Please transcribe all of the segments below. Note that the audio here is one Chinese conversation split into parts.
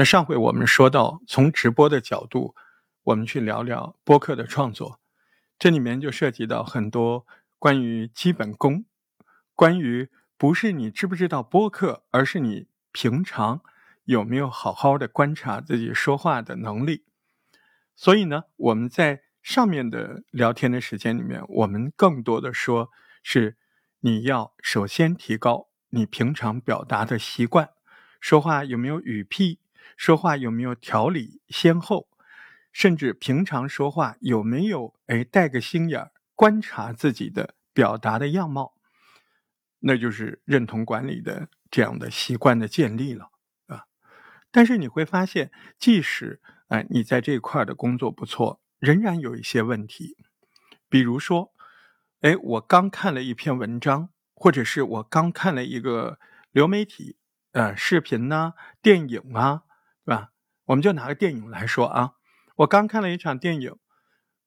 那上回我们说到，从直播的角度，我们去聊聊播客的创作，这里面就涉及到很多关于基本功，关于不是你知不知道播客，而是你平常有没有好好的观察自己说话的能力。所以呢，我们在上面的聊天的时间里面，我们更多的说是你要首先提高你平常表达的习惯，说话有没有语癖。说话有没有条理先后，甚至平常说话有没有哎带个心眼儿，观察自己的表达的样貌，那就是认同管理的这样的习惯的建立了啊。但是你会发现，即使哎你在这一块的工作不错，仍然有一些问题，比如说，哎我刚看了一篇文章，或者是我刚看了一个流媒体呃视频呢、电影啊。对吧？我们就拿个电影来说啊，我刚看了一场电影，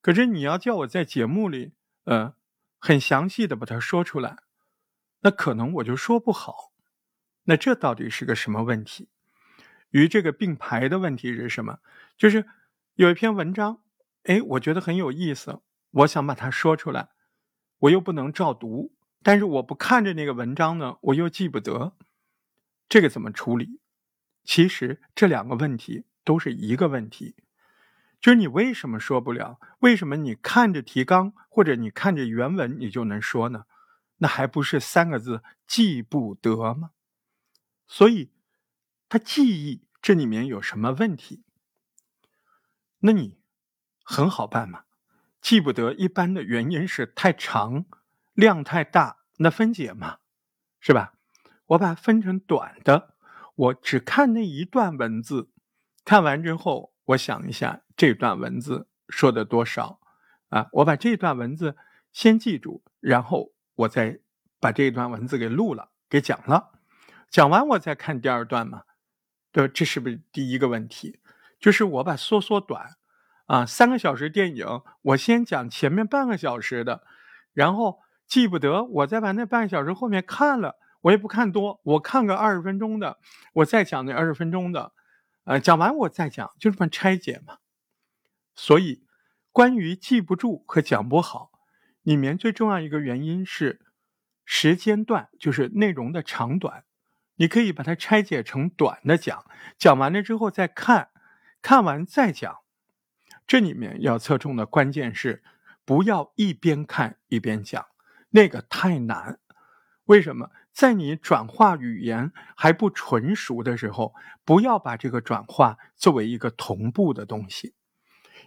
可是你要叫我在节目里，呃，很详细的把它说出来，那可能我就说不好。那这到底是个什么问题？与这个并排的问题是什么？就是有一篇文章，哎，我觉得很有意思，我想把它说出来，我又不能照读，但是我不看着那个文章呢，我又记不得，这个怎么处理？其实这两个问题都是一个问题，就是你为什么说不了？为什么你看着提纲或者你看着原文你就能说呢？那还不是三个字记不得吗？所以，他记忆这里面有什么问题？那你很好办嘛，记不得一般的原因是太长，量太大，那分解嘛，是吧？我把它分成短的。我只看那一段文字，看完之后，我想一下这段文字说的多少啊？我把这段文字先记住，然后我再把这段文字给录了，给讲了。讲完我再看第二段嘛？对，这是不是第一个问题？就是我把缩缩短啊，三个小时电影，我先讲前面半个小时的，然后记不得，我再把那半个小时后面看了。我也不看多，我看个二十分钟的，我再讲那二十分钟的，呃，讲完我再讲，就这么拆解嘛。所以，关于记不住和讲不好，里面最重要一个原因是时间段，就是内容的长短。你可以把它拆解成短的讲，讲完了之后再看，看完再讲。这里面要侧重的关键是不要一边看一边讲，那个太难。为什么？在你转化语言还不纯熟的时候，不要把这个转化作为一个同步的东西，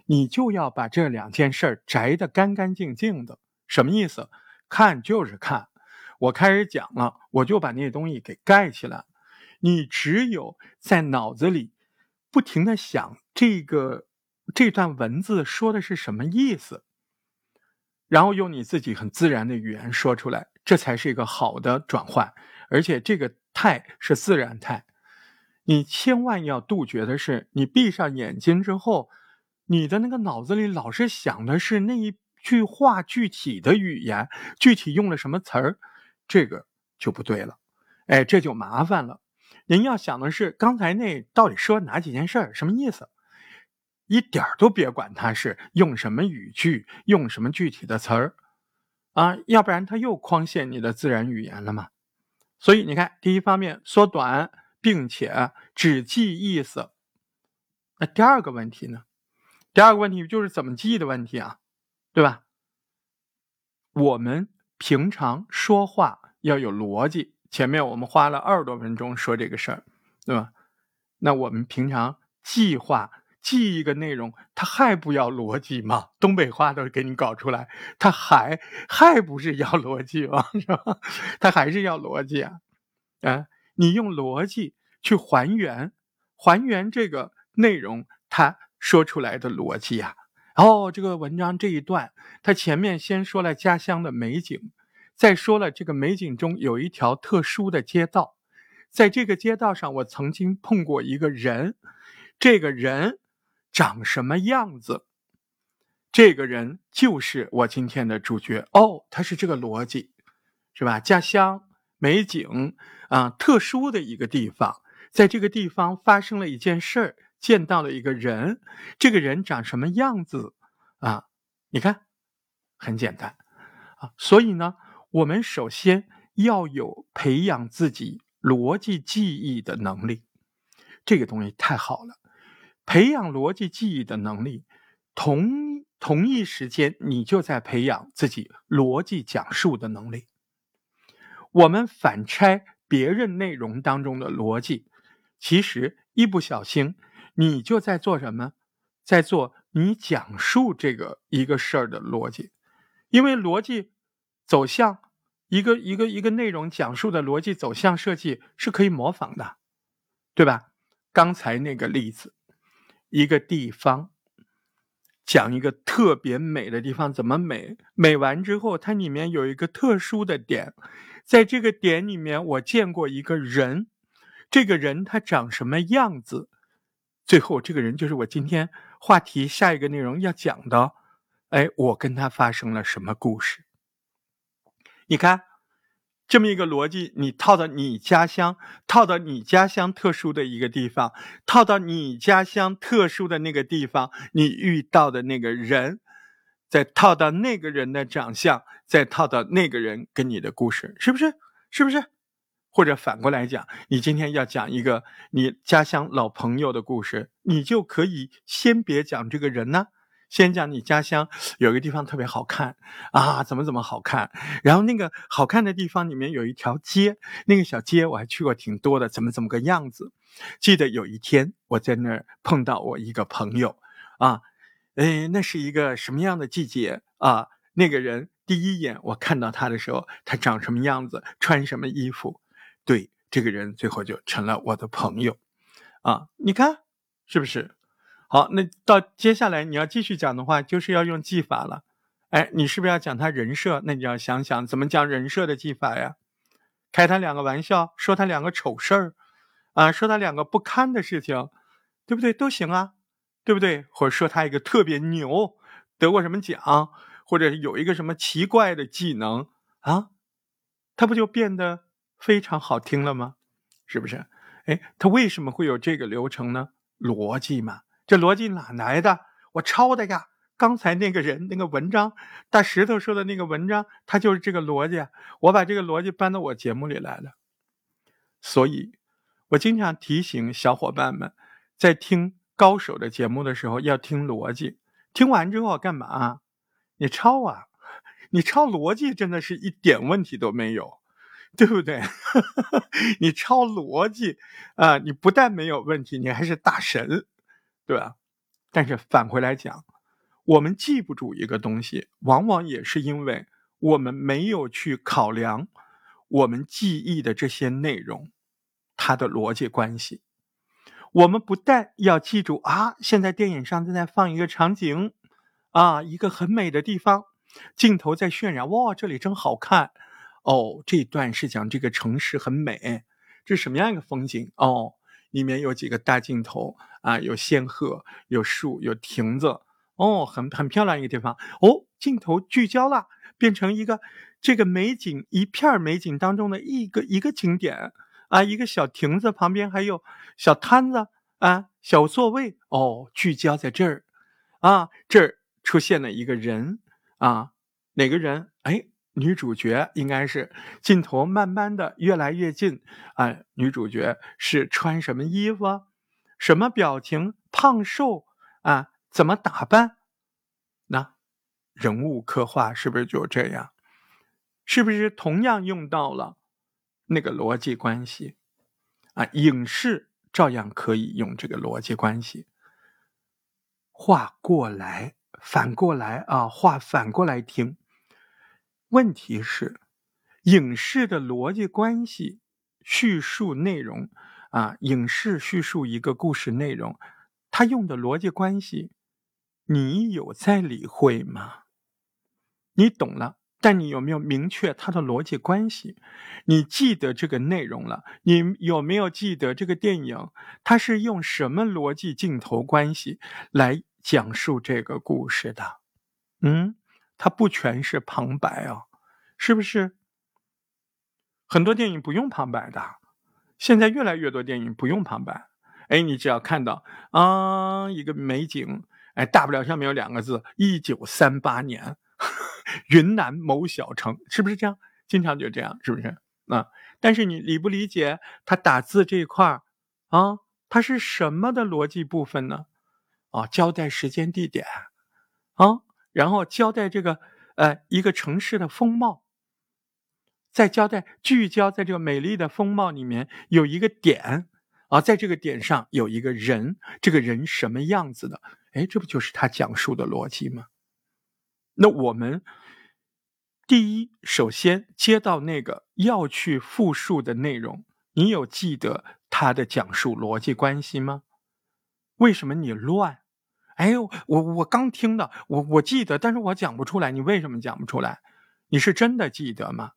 你就要把这两件事儿摘得干干净净的。什么意思？看就是看，我开始讲了，我就把那东西给盖起来。你只有在脑子里不停的想这个这段文字说的是什么意思，然后用你自己很自然的语言说出来。这才是一个好的转换，而且这个态是自然态。你千万要杜绝的是，你闭上眼睛之后，你的那个脑子里老是想的是那一句话具体的语言，具体用了什么词儿，这个就不对了。哎，这就麻烦了。您要想的是刚才那到底说哪几件事儿，什么意思？一点都别管它是用什么语句，用什么具体的词儿。啊，要不然它又框限你的自然语言了嘛。所以你看，第一方面缩短，并且只记意思。那第二个问题呢？第二个问题就是怎么记的问题啊，对吧？我们平常说话要有逻辑。前面我们花了二十多分钟说这个事儿，对吧？那我们平常计划。记一个内容，他还不要逻辑吗？东北话都给你搞出来，他还还不是要逻辑吗？是吧？他还是要逻辑啊！啊，你用逻辑去还原，还原这个内容，他说出来的逻辑呀。哦，这个文章这一段，他前面先说了家乡的美景，再说了这个美景中有一条特殊的街道，在这个街道上，我曾经碰过一个人，这个人。长什么样子？这个人就是我今天的主角哦，他是这个逻辑，是吧？家乡美景啊，特殊的一个地方，在这个地方发生了一件事儿，见到了一个人，这个人长什么样子啊？你看，很简单啊。所以呢，我们首先要有培养自己逻辑记忆的能力，这个东西太好了。培养逻辑记忆的能力，同同一时间，你就在培养自己逻辑讲述的能力。我们反拆别人内容当中的逻辑，其实一不小心，你就在做什么？在做你讲述这个一个事儿的逻辑，因为逻辑走向一个一个一个内容讲述的逻辑走向设计是可以模仿的，对吧？刚才那个例子。一个地方讲一个特别美的地方，怎么美？美完之后，它里面有一个特殊的点，在这个点里面，我见过一个人，这个人他长什么样子？最后，这个人就是我今天话题下一个内容要讲的。哎，我跟他发生了什么故事？你看。这么一个逻辑，你套到你家乡，套到你家乡特殊的一个地方，套到你家乡特殊的那个地方，你遇到的那个人，再套到那个人的长相，再套到那个人跟你的故事，是不是？是不是？或者反过来讲，你今天要讲一个你家乡老朋友的故事，你就可以先别讲这个人呢。先讲你家乡有个地方特别好看啊，怎么怎么好看？然后那个好看的地方里面有一条街，那个小街我还去过挺多的，怎么怎么个样子？记得有一天我在那儿碰到我一个朋友啊，哎，那是一个什么样的季节啊？那个人第一眼我看到他的时候，他长什么样子，穿什么衣服？对，这个人最后就成了我的朋友啊！你看是不是？好，那到接下来你要继续讲的话，就是要用技法了。哎，你是不是要讲他人设？那你要想想怎么讲人设的技法呀？开他两个玩笑，说他两个丑事儿，啊，说他两个不堪的事情，对不对？都行啊，对不对？或者说他一个特别牛，得过什么奖，或者有一个什么奇怪的技能啊，他不就变得非常好听了吗？是不是？哎，他为什么会有这个流程呢？逻辑嘛。这逻辑哪来的？我抄的呀！刚才那个人那个文章，大石头说的那个文章，他就是这个逻辑。我把这个逻辑搬到我节目里来了。所以，我经常提醒小伙伴们，在听高手的节目的时候要听逻辑。听完之后干嘛？你抄啊！你抄逻辑真的是一点问题都没有，对不对？你抄逻辑啊，你不但没有问题，你还是大神。对吧？但是反回来讲，我们记不住一个东西，往往也是因为我们没有去考量我们记忆的这些内容，它的逻辑关系。我们不但要记住啊，现在电影上正在放一个场景，啊，一个很美的地方，镜头在渲染，哇，这里真好看。哦，这段是讲这个城市很美，这是什么样一个风景？哦。里面有几个大镜头啊，有仙鹤，有树，有亭子，哦，很很漂亮一个地方。哦，镜头聚焦了，变成一个这个美景一片美景当中的一个一个景点啊，一个小亭子旁边还有小摊子啊，小座位。哦，聚焦在这儿啊，这儿出现了一个人啊，哪个人？哎。女主角应该是镜头慢慢的越来越近啊，女主角是穿什么衣服，什么表情，胖瘦啊，怎么打扮？那人物刻画是不是就这样？是不是同样用到了那个逻辑关系啊？影视照样可以用这个逻辑关系画过来，反过来啊，画反过来听。问题是，影视的逻辑关系叙述内容啊，影视叙述一个故事内容，它用的逻辑关系，你有在理会吗？你懂了，但你有没有明确它的逻辑关系？你记得这个内容了？你有没有记得这个电影它是用什么逻辑镜头关系来讲述这个故事的？嗯？它不全是旁白啊，是不是？很多电影不用旁白的，现在越来越多电影不用旁白，哎，你只要看到啊一个美景，哎，大不了上面有两个字：一九三八年，云南某小城，是不是这样？经常就这样，是不是？啊，但是你理不理解他打字这一块啊？它是什么的逻辑部分呢？啊，交代时间地点，啊，然后交代这个呃一个城市的风貌，再交代聚焦在这个美丽的风貌里面有一个点，啊，在这个点上有一个人，这个人什么样子的？哎，这不就是他讲述的逻辑吗？那我们第一，首先接到那个要去复述的内容，你有记得？他的讲述逻辑关系吗？为什么你乱？哎呦，我我刚听的，我我记得，但是我讲不出来。你为什么讲不出来？你是真的记得吗？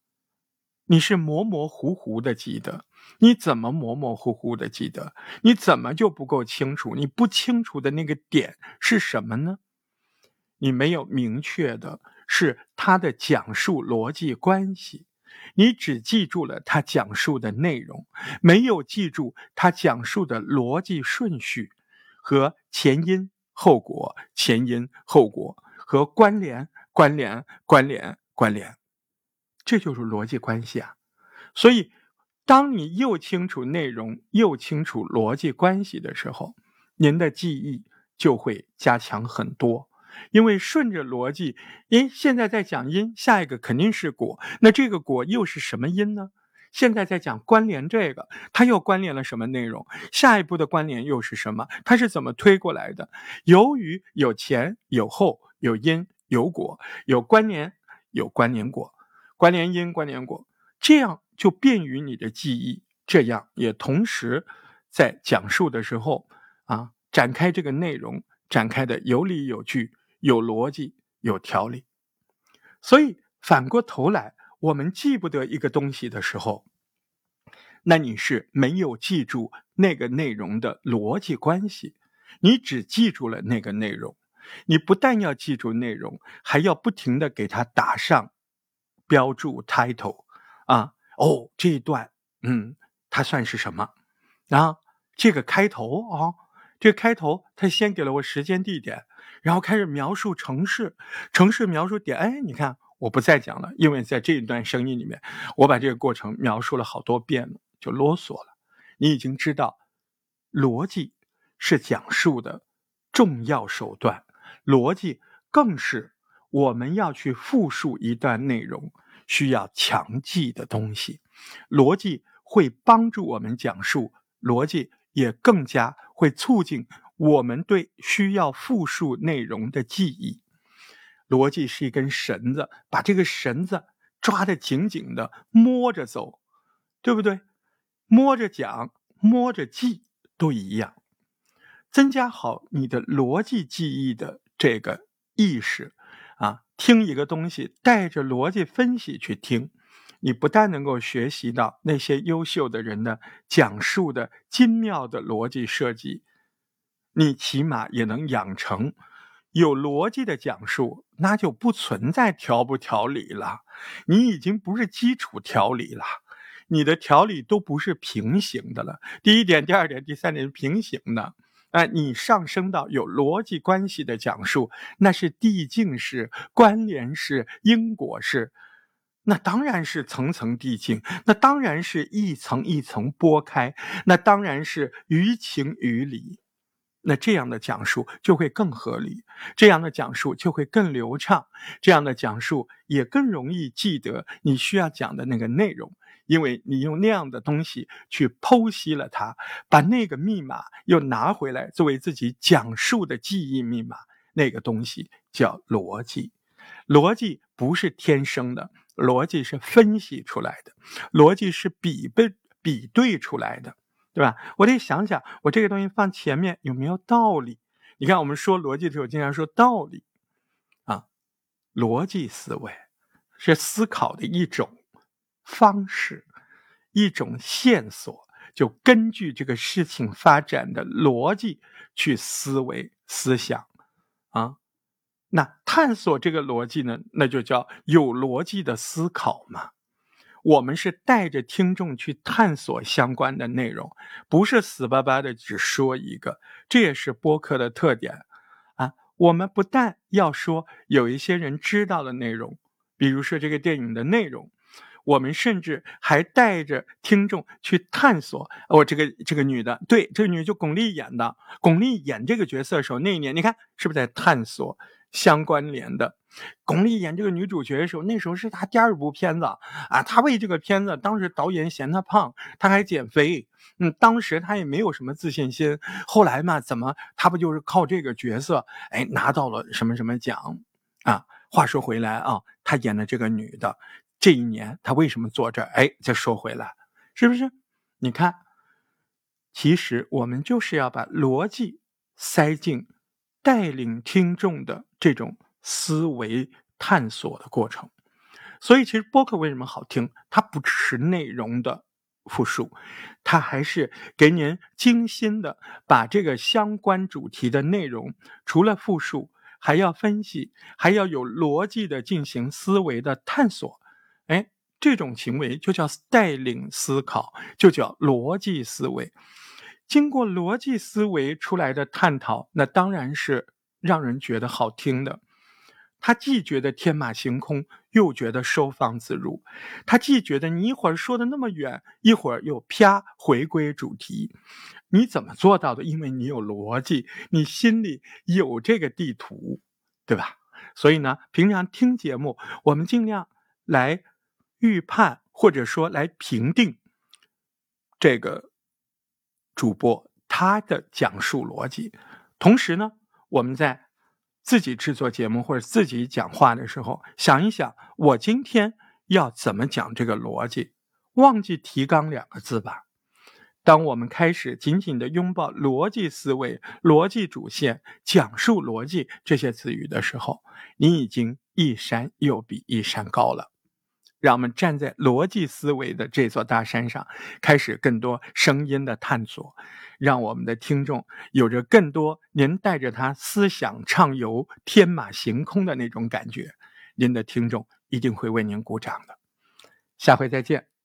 你是模模糊糊的记得？你怎么模模糊糊的记得？你怎么就不够清楚？你不清楚的那个点是什么呢？你没有明确的是他的讲述逻辑关系。你只记住了他讲述的内容，没有记住他讲述的逻辑顺序和前因后果、前因后果和关联、关联、关联、关联，这就是逻辑关系啊！所以，当你又清楚内容又清楚逻辑关系的时候，您的记忆就会加强很多。因为顺着逻辑，因现在在讲因，下一个肯定是果，那这个果又是什么因呢？现在在讲关联，这个它又关联了什么内容？下一步的关联又是什么？它是怎么推过来的？由于有前有后，有因有果，有关联有关联果，关联因关联果，这样就便于你的记忆。这样也同时在讲述的时候啊，展开这个内容，展开的有理有据。有逻辑，有条理，所以反过头来，我们记不得一个东西的时候，那你是没有记住那个内容的逻辑关系，你只记住了那个内容。你不但要记住内容，还要不停的给它打上标注 title 啊，哦，这一段，嗯，它算是什么？啊，这个开头啊，这个开头，它先给了我时间地点。然后开始描述城市，城市描述点。哎，你看，我不再讲了，因为在这一段声音里面，我把这个过程描述了好多遍了，就啰嗦了。你已经知道，逻辑是讲述的重要手段，逻辑更是我们要去复述一段内容需要强记的东西。逻辑会帮助我们讲述，逻辑也更加会促进。我们对需要复述内容的记忆，逻辑是一根绳子，把这个绳子抓得紧紧的，摸着走，对不对？摸着讲，摸着记都一样。增加好你的逻辑记忆的这个意识啊，听一个东西带着逻辑分析去听，你不但能够学习到那些优秀的人的讲述的精妙的逻辑设计。你起码也能养成有逻辑的讲述，那就不存在条不条理了。你已经不是基础条理了，你的条理都不是平行的了。第一点、第二点、第三点是平行的。哎，你上升到有逻辑关系的讲述，那是递进式、关联式、因果式，那当然是层层递进，那当然是一层一层剥开，那当然是于情于理。那这样的讲述就会更合理，这样的讲述就会更流畅，这样的讲述也更容易记得你需要讲的那个内容，因为你用那样的东西去剖析了它，把那个密码又拿回来作为自己讲述的记忆密码。那个东西叫逻辑，逻辑不是天生的，逻辑是分析出来的，逻辑是比对比对出来的。对吧？我得想想，我这个东西放前面有没有道理？你看，我们说逻辑的时候，经常说道理啊。逻辑思维是思考的一种方式，一种线索，就根据这个事情发展的逻辑去思维思想啊。那探索这个逻辑呢，那就叫有逻辑的思考嘛。我们是带着听众去探索相关的内容，不是死巴巴的只说一个。这也是播客的特点啊。我们不但要说有一些人知道的内容，比如说这个电影的内容。我们甚至还带着听众去探索。哦，这个这个女的，对，这个女就巩俐演的。巩俐演这个角色的时候，那一年你看是不是在探索相关联的？巩俐演这个女主角的时候，那时候是她第二部片子啊。她为这个片子，当时导演嫌她胖，她还减肥。嗯，当时她也没有什么自信心。后来嘛，怎么她不就是靠这个角色，哎，拿到了什么什么奖啊？话说回来啊，她演的这个女的。这一年她为什么坐这儿？哎，再说回来，是不是？你看，其实我们就是要把逻辑塞进带领听众的这种思维探索的过程。所以，其实播客为什么好听？它不只是内容的复述，它还是给您精心的把这个相关主题的内容，除了复述，还要分析，还要有逻辑的进行思维的探索。哎，这种行为就叫带领思考，就叫逻辑思维。经过逻辑思维出来的探讨，那当然是让人觉得好听的。他既觉得天马行空，又觉得收放自如。他既觉得你一会儿说的那么远，一会儿又啪回归主题。你怎么做到的？因为你有逻辑，你心里有这个地图，对吧？所以呢，平常听节目，我们尽量来。预判或者说来评定这个主播他的讲述逻辑，同时呢，我们在自己制作节目或者自己讲话的时候，想一想我今天要怎么讲这个逻辑，忘记提纲两个字吧。当我们开始紧紧的拥抱逻辑思维、逻辑主线、讲述逻辑这些词语的时候，你已经一山又比一山高了。让我们站在逻辑思维的这座大山上，开始更多声音的探索，让我们的听众有着更多您带着他思想畅游天马行空的那种感觉，您的听众一定会为您鼓掌的。下回再见。